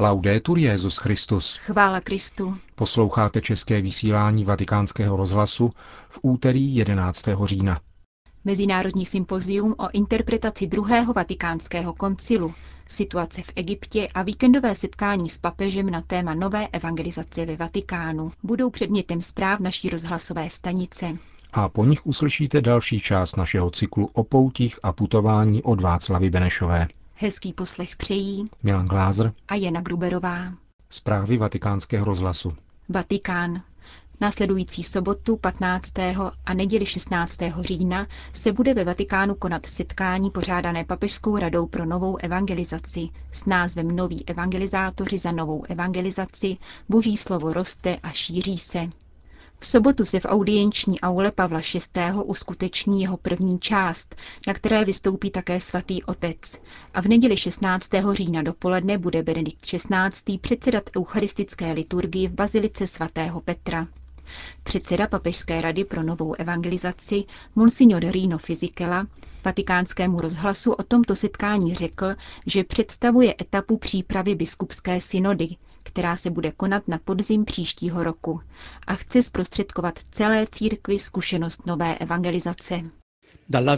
Laudetur Jezus Christus. Chvála Kristu. Posloucháte české vysílání Vatikánského rozhlasu v úterý 11. října. Mezinárodní sympozium o interpretaci druhého vatikánského koncilu, situace v Egyptě a víkendové setkání s papežem na téma nové evangelizace ve Vatikánu budou předmětem zpráv naší rozhlasové stanice. A po nich uslyšíte další část našeho cyklu o poutích a putování od Václavy Benešové. Hezký poslech přejí Milan Glázer a Jana Gruberová. Zprávy vatikánského rozhlasu. Vatikán. Následující sobotu 15. a neděli 16. října se bude ve Vatikánu konat setkání pořádané Papežskou radou pro novou evangelizaci s názvem Noví evangelizátoři za novou evangelizaci, Boží slovo roste a šíří se. V sobotu se v audienční aule Pavla VI. uskuteční jeho první část, na které vystoupí také svatý otec. A v neděli 16. října dopoledne bude Benedikt XVI. předsedat eucharistické liturgii v bazilice svatého Petra. Předseda Papežské rady pro novou evangelizaci, monsignor Rino Fizikela, vatikánskému rozhlasu o tomto setkání řekl, že představuje etapu přípravy biskupské synody, která se bude konat na podzim příštího roku a chce zprostředkovat celé církvi zkušenost nové evangelizace. Na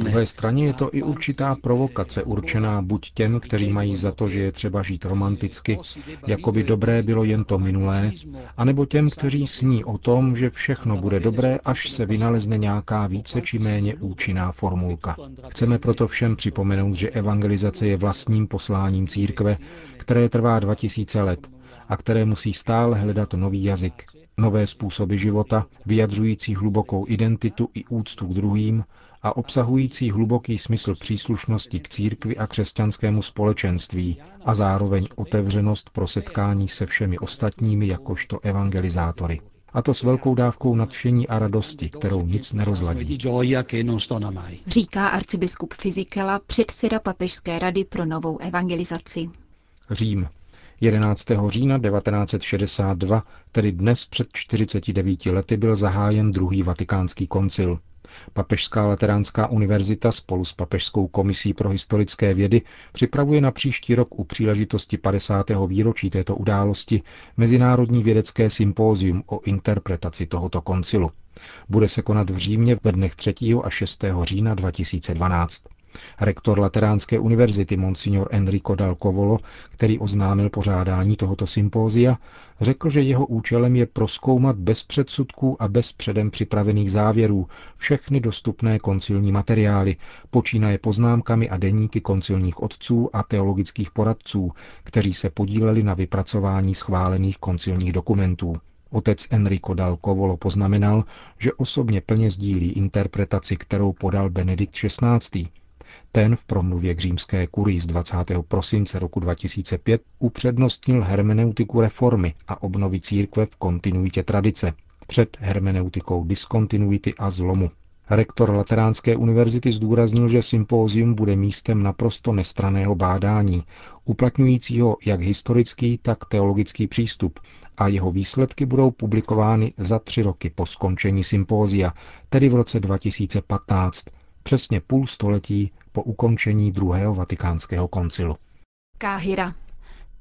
druhé straně je to i určitá provokace určená buď těm, kteří mají za to, že je třeba žít romanticky, jako by dobré bylo jen to minulé, anebo těm, kteří sní o tom, že všechno bude dobré, až se vynalezne nějaká více či méně účinná formulka. Chceme proto všem připomenout, že evangelizace je vlastním posláním církve, které trvá 2000 let a které musí stále hledat nový jazyk, nové způsoby života, vyjadřující hlubokou identitu i úctu k druhým a obsahující hluboký smysl příslušnosti k církvi a křesťanskému společenství a zároveň otevřenost pro setkání se všemi ostatními jakožto evangelizátory. A to s velkou dávkou nadšení a radosti, kterou nic nerozladí. Říká arcibiskup Fizikela, předseda Papežské rady pro novou evangelizaci. Řím. 11. října 1962, tedy dnes před 49 lety, byl zahájen druhý vatikánský koncil. Papežská lateránská univerzita spolu s Papežskou komisí pro historické vědy připravuje na příští rok u příležitosti 50. výročí této události Mezinárodní vědecké sympózium o interpretaci tohoto koncilu. Bude se konat v Římě ve dnech 3. a 6. října 2012. Rektor Lateránské univerzity Monsignor Enrico Dal Covolo, který oznámil pořádání tohoto sympózia, řekl, že jeho účelem je proskoumat bez předsudků a bez předem připravených závěrů všechny dostupné koncilní materiály, počínaje poznámkami a deníky koncilních otců a teologických poradců, kteří se podíleli na vypracování schválených koncilních dokumentů. Otec Enrico Dal Covolo poznamenal, že osobně plně sdílí interpretaci, kterou podal Benedikt XVI. Ten v promluvě k římské kurii z 20. prosince roku 2005 upřednostnil hermeneutiku reformy a obnovy církve v kontinuitě tradice před hermeneutikou diskontinuity a zlomu. Rektor Lateránské univerzity zdůraznil, že sympózium bude místem naprosto nestraného bádání, uplatňujícího jak historický, tak teologický přístup a jeho výsledky budou publikovány za tři roky po skončení sympózia, tedy v roce 2015, přesně půl století po ukončení druhého vatikánského koncilu. Káhira.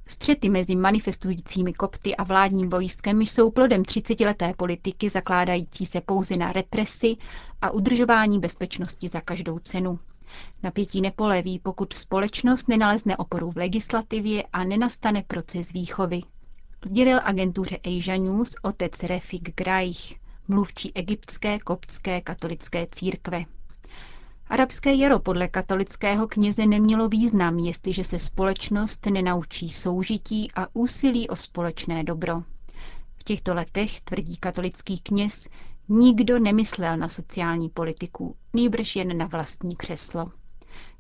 Střety mezi manifestujícími kopty a vládním vojskem jsou plodem 30-leté politiky zakládající se pouze na represi a udržování bezpečnosti za každou cenu. Napětí nepoleví, pokud společnost nenalezne oporu v legislativě a nenastane proces výchovy. Sdělil agentuře Asia News otec Refik Graich, mluvčí egyptské koptské katolické církve. Arabské jaro podle katolického kněze nemělo význam, jestliže se společnost nenaučí soužití a úsilí o společné dobro. V těchto letech, tvrdí katolický kněz, nikdo nemyslel na sociální politiku, nýbrž jen na vlastní křeslo.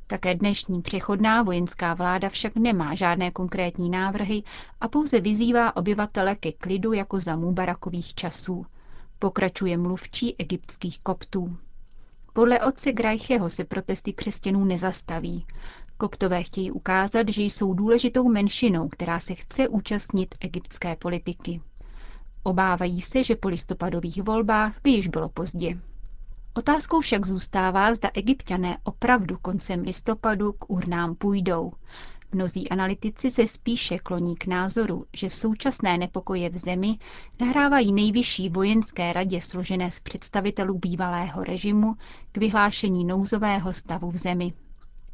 Také dnešní přechodná vojenská vláda však nemá žádné konkrétní návrhy a pouze vyzývá obyvatele ke klidu jako za Mubarakových časů. Pokračuje mluvčí egyptských koptů. Podle otce Grajcheho se protesty křesťanů nezastaví. Koptové chtějí ukázat, že jsou důležitou menšinou, která se chce účastnit egyptské politiky. Obávají se, že po listopadových volbách by již bylo pozdě. Otázkou však zůstává, zda egyptiané opravdu koncem listopadu k urnám půjdou. Mnozí analytici se spíše kloní k názoru, že současné nepokoje v zemi nahrávají nejvyšší vojenské radě složené z představitelů bývalého režimu k vyhlášení nouzového stavu v zemi.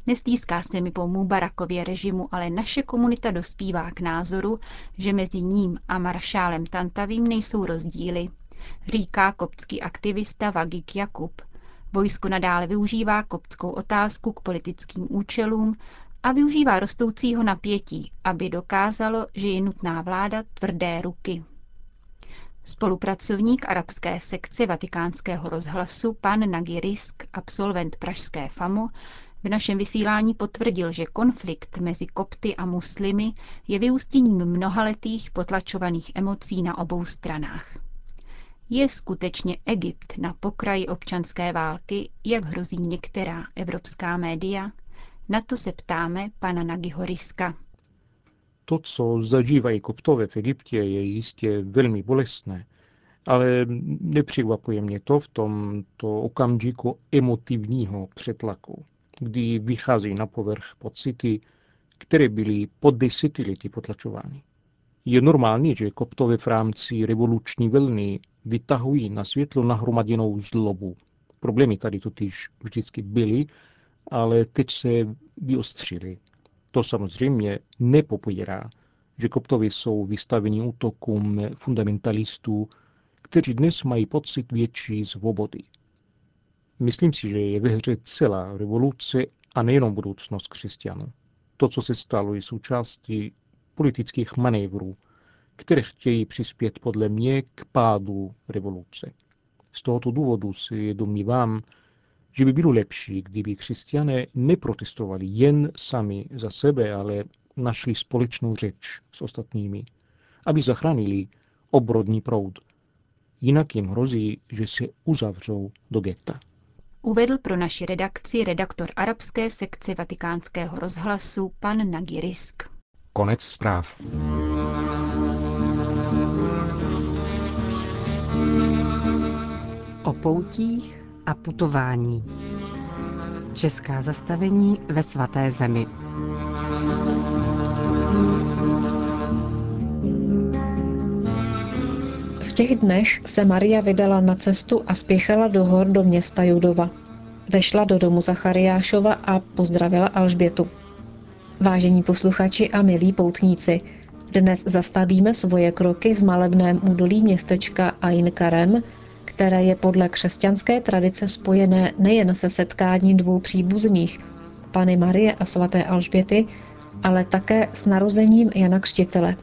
Nestýská se mi po Mubarakově režimu, ale naše komunita dospívá k názoru, že mezi ním a maršálem Tantavým nejsou rozdíly, říká koptský aktivista Vagik Jakub. Vojsko nadále využívá koptskou otázku k politickým účelům a využívá rostoucího napětí, aby dokázalo, že je nutná vláda tvrdé ruky. Spolupracovník arabské sekce vatikánského rozhlasu pan Nagy Risk, absolvent pražské FAMu, v našem vysílání potvrdil, že konflikt mezi kopty a muslimy je vyústěním mnohaletých potlačovaných emocí na obou stranách. Je skutečně Egypt na pokraji občanské války, jak hrozí některá evropská média? Na to se ptáme pana Nagyho Riska. To, co zažívají koptové v Egyptě, je jistě velmi bolestné, ale nepřekvapuje mě to v tomto okamžiku emotivního přetlaku, kdy vychází na povrch pocity, které byly po desetiletí potlačovány. Je normální, že koptové v rámci revoluční vlny vytahují na světlo nahromaděnou zlobu. Problémy tady totiž vždycky byly, ale teď se vyostřily. To samozřejmě nepopírá, že koptovi jsou vystaveni útokům fundamentalistů, kteří dnes mají pocit větší svobody. Myslím si, že je ve hře celá revoluce a nejenom budoucnost křesťanů. To, co se stalo, je součástí politických manévrů, které chtějí přispět podle mě k pádu revoluce. Z tohoto důvodu si domnívám, že by bylo lepší, kdyby křesťané neprotestovali jen sami za sebe, ale našli společnou řeč s ostatními, aby zachránili obrodní proud. Jinak jim hrozí, že se uzavřou do getta. Uvedl pro naši redakci redaktor arabské sekce vatikánského rozhlasu pan Nagirisk. Konec zpráv. O poutích a putování. Česká zastavení ve svaté zemi. V těch dnech se Maria vydala na cestu a spěchala do hor do města Judova. Vešla do domu Zachariášova a pozdravila Alžbětu. Vážení posluchači a milí poutníci, dnes zastavíme svoje kroky v malebném údolí městečka Ain Karem, které je podle křesťanské tradice spojené nejen se setkáním dvou příbuzných, Pany Marie a svaté Alžběty, ale také s narozením Jana Křtitele.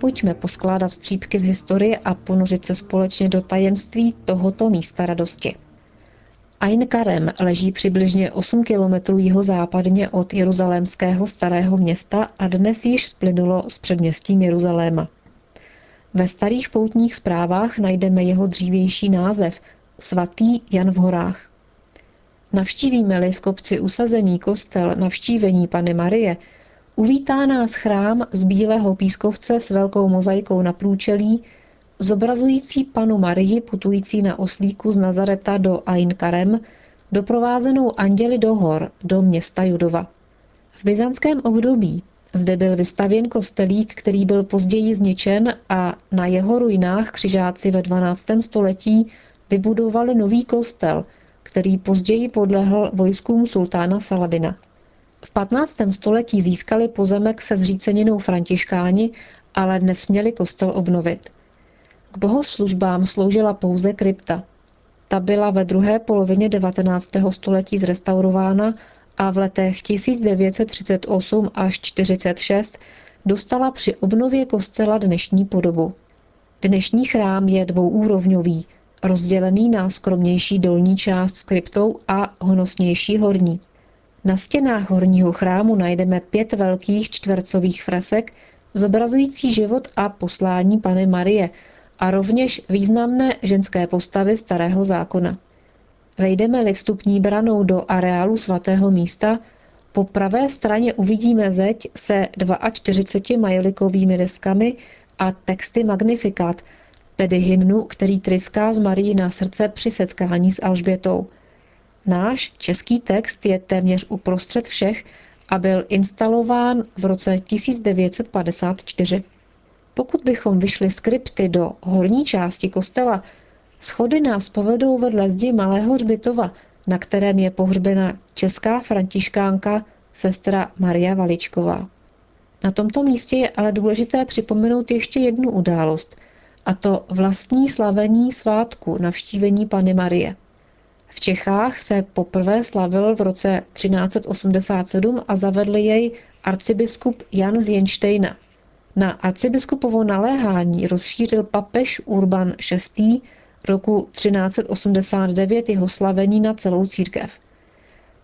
Pojďme poskládat střípky z historie a ponořit se společně do tajemství tohoto místa radosti. Ain Karem leží přibližně 8 kilometrů jihozápadně od jeruzalémského starého města a dnes již splynulo s předměstím Jeruzaléma. Ve starých poutních zprávách najdeme jeho dřívější název Svatý Jan v horách. Navštívíme-li v kopci usazený kostel navštívení Pany Marie, uvítá nás chrám z bílého pískovce s velkou mozaikou na průčelí, zobrazující panu Marii putující na oslíku z Nazareta do Ain Karem, doprovázenou anděli do hor, do města Judova. V byzantském období zde byl vystavěn kostelík, který byl později zničen a na jeho ruinách křižáci ve 12. století vybudovali nový kostel, který později podlehl vojskům sultána Saladina. V 15. století získali pozemek se zříceninou františkáni, ale dnes měli kostel obnovit. K bohoslužbám sloužila pouze krypta. Ta byla ve druhé polovině 19. století zrestaurována a v letech 1938 až 46 dostala při obnově kostela dnešní podobu. Dnešní chrám je dvouúrovňový, rozdělený na skromnější dolní část s kryptou a honosnější horní. Na stěnách horního chrámu najdeme pět velkých čtvercových fresek zobrazující život a poslání Pany Marie a rovněž významné ženské postavy starého zákona. Vejdeme-li vstupní branou do areálu svatého místa, po pravé straně uvidíme zeď se 42 majolikovými deskami a texty Magnificat, tedy hymnu, který tryská z Marii na srdce při setkání s Alžbětou. Náš český text je téměř uprostřed všech a byl instalován v roce 1954. Pokud bychom vyšli z krypty do horní části kostela, schody nás povedou vedle zdi malého hřbitova, na kterém je pohřbena česká františkánka sestra Maria Valičková. Na tomto místě je ale důležité připomenout ještě jednu událost, a to vlastní slavení svátku navštívení Pany Marie. V Čechách se poprvé slavil v roce 1387 a zavedl jej arcibiskup Jan z Jenštejna. Na arcibiskupovo naléhání rozšířil papež Urban VI. Roku 1389 jeho slavení na celou církev.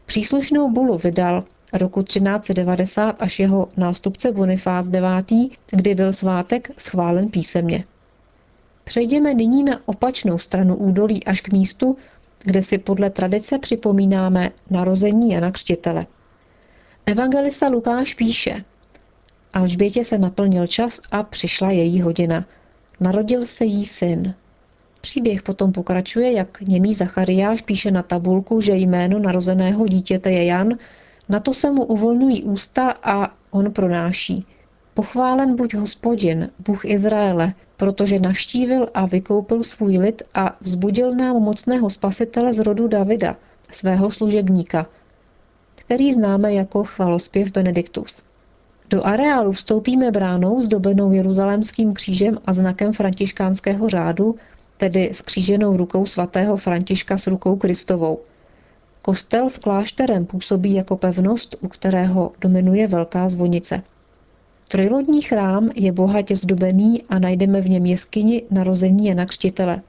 Příslušnou bulu vydal roku 1390 až jeho nástupce Bonifác IX., kdy byl svátek schválen písemně. Přejdeme nyní na opačnou stranu údolí až k místu, kde si podle tradice připomínáme narození Jana Křtitele. Evangelista Lukáš píše, Alžbětě se naplnil čas a přišla její hodina. Narodil se jí syn. Příběh potom pokračuje, jak němý Zachariáš píše na tabulku, že jméno narozeného dítěte je Jan, na to se mu uvolňují ústa a on pronáší. Pochválen buď hospodin, Bůh Izraele, protože navštívil a vykoupil svůj lid a vzbudil nám mocného spasitele z rodu Davida, svého služebníka, který známe jako chvalospěv Benediktus. Do areálu vstoupíme bránou zdobenou jeruzalémským křížem a znakem františkánského řádu, tedy s kříženou rukou svatého Františka s rukou Kristovou. Kostel s klášterem působí jako pevnost, u kterého dominuje velká zvonice. Trojlodní chrám je bohatě zdobený a najdeme v něm jeskyni narození Jana Křtitele.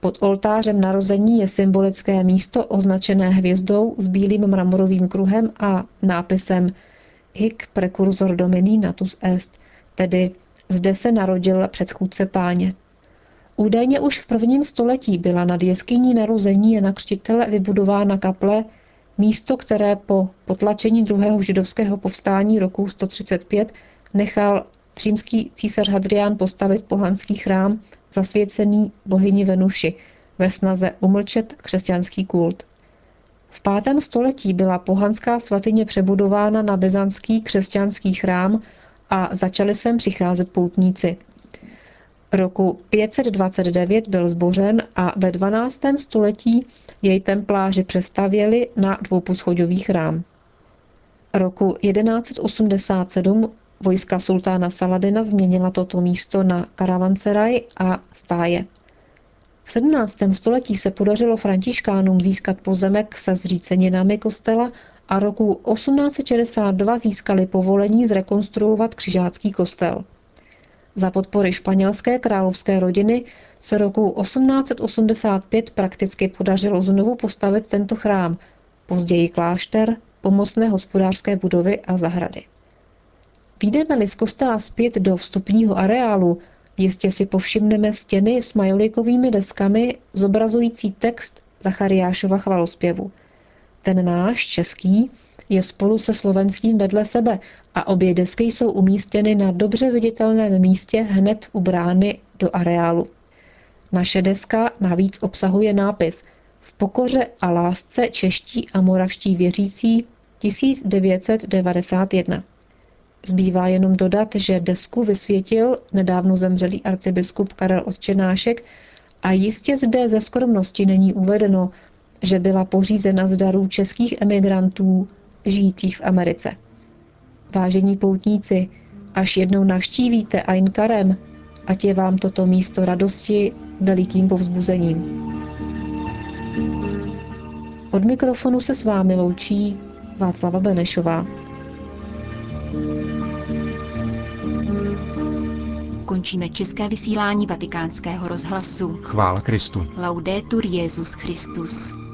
Pod oltářem narození je symbolické místo označené hvězdou s bílým mramorovým kruhem a nápisem Hic precursor domini natus est, tedy zde se narodil předchůdce páně. Údajně už v prvním století byla nad jeskyní narození Jana Křtitele vybudována kaple, místo, které po potlačení druhého židovského povstání roku 135 nechal římský císař Hadrián postavit pohanský chrám zasvěcený bohyni Venuši ve snaze umlčet křesťanský kult. V pátém století byla pohanská svatyně přebudována na byzantský křesťanský chrám a začali sem přicházet poutníci. Roku 529 byl zbořen a ve 12. století jej templáři přestavěli na dvouposchodový chrám. Roku 1187 Vojska sultána Saladina změnila toto místo na karavanseraj a stáje. V 17. století se podařilo františkánům získat pozemek se zříceninami kostela a roku 1862 získali povolení zrekonstruovat křižácký kostel. Za podpory španělské královské rodiny se roku 1885 prakticky podařilo znovu postavit tento chrám, později klášter, pomocné hospodářské budovy a zahrady. Výjdeme-li z kostela zpět do vstupního areálu, jistě si povšimneme stěny s majolikovými deskami zobrazující text Zachariášova chvalospěvu. Ten náš, český, je spolu se slovenským vedle sebe a obě desky jsou umístěny na dobře viditelném místě hned u brány do areálu. Naše deska navíc obsahuje nápis V pokoře a lásce čeští a moravští věřící 1991. Zbývá jenom dodat, že desku vysvětil nedávno zemřelý arcibiskup Karel Otčenášek a jistě zde ze skromnosti není uvedeno, že byla pořízena z darů českých emigrantů žijících v Americe. Vážení poutníci, až jednou navštívíte Ain Karem, ať je vám toto místo radosti velikým povzbuzením. Od mikrofonu se s vámi loučí Václava Benešová. Končíme české vysílání vatikánského rozhlasu. Chvála Kristu. Laudetur Jezus Christus.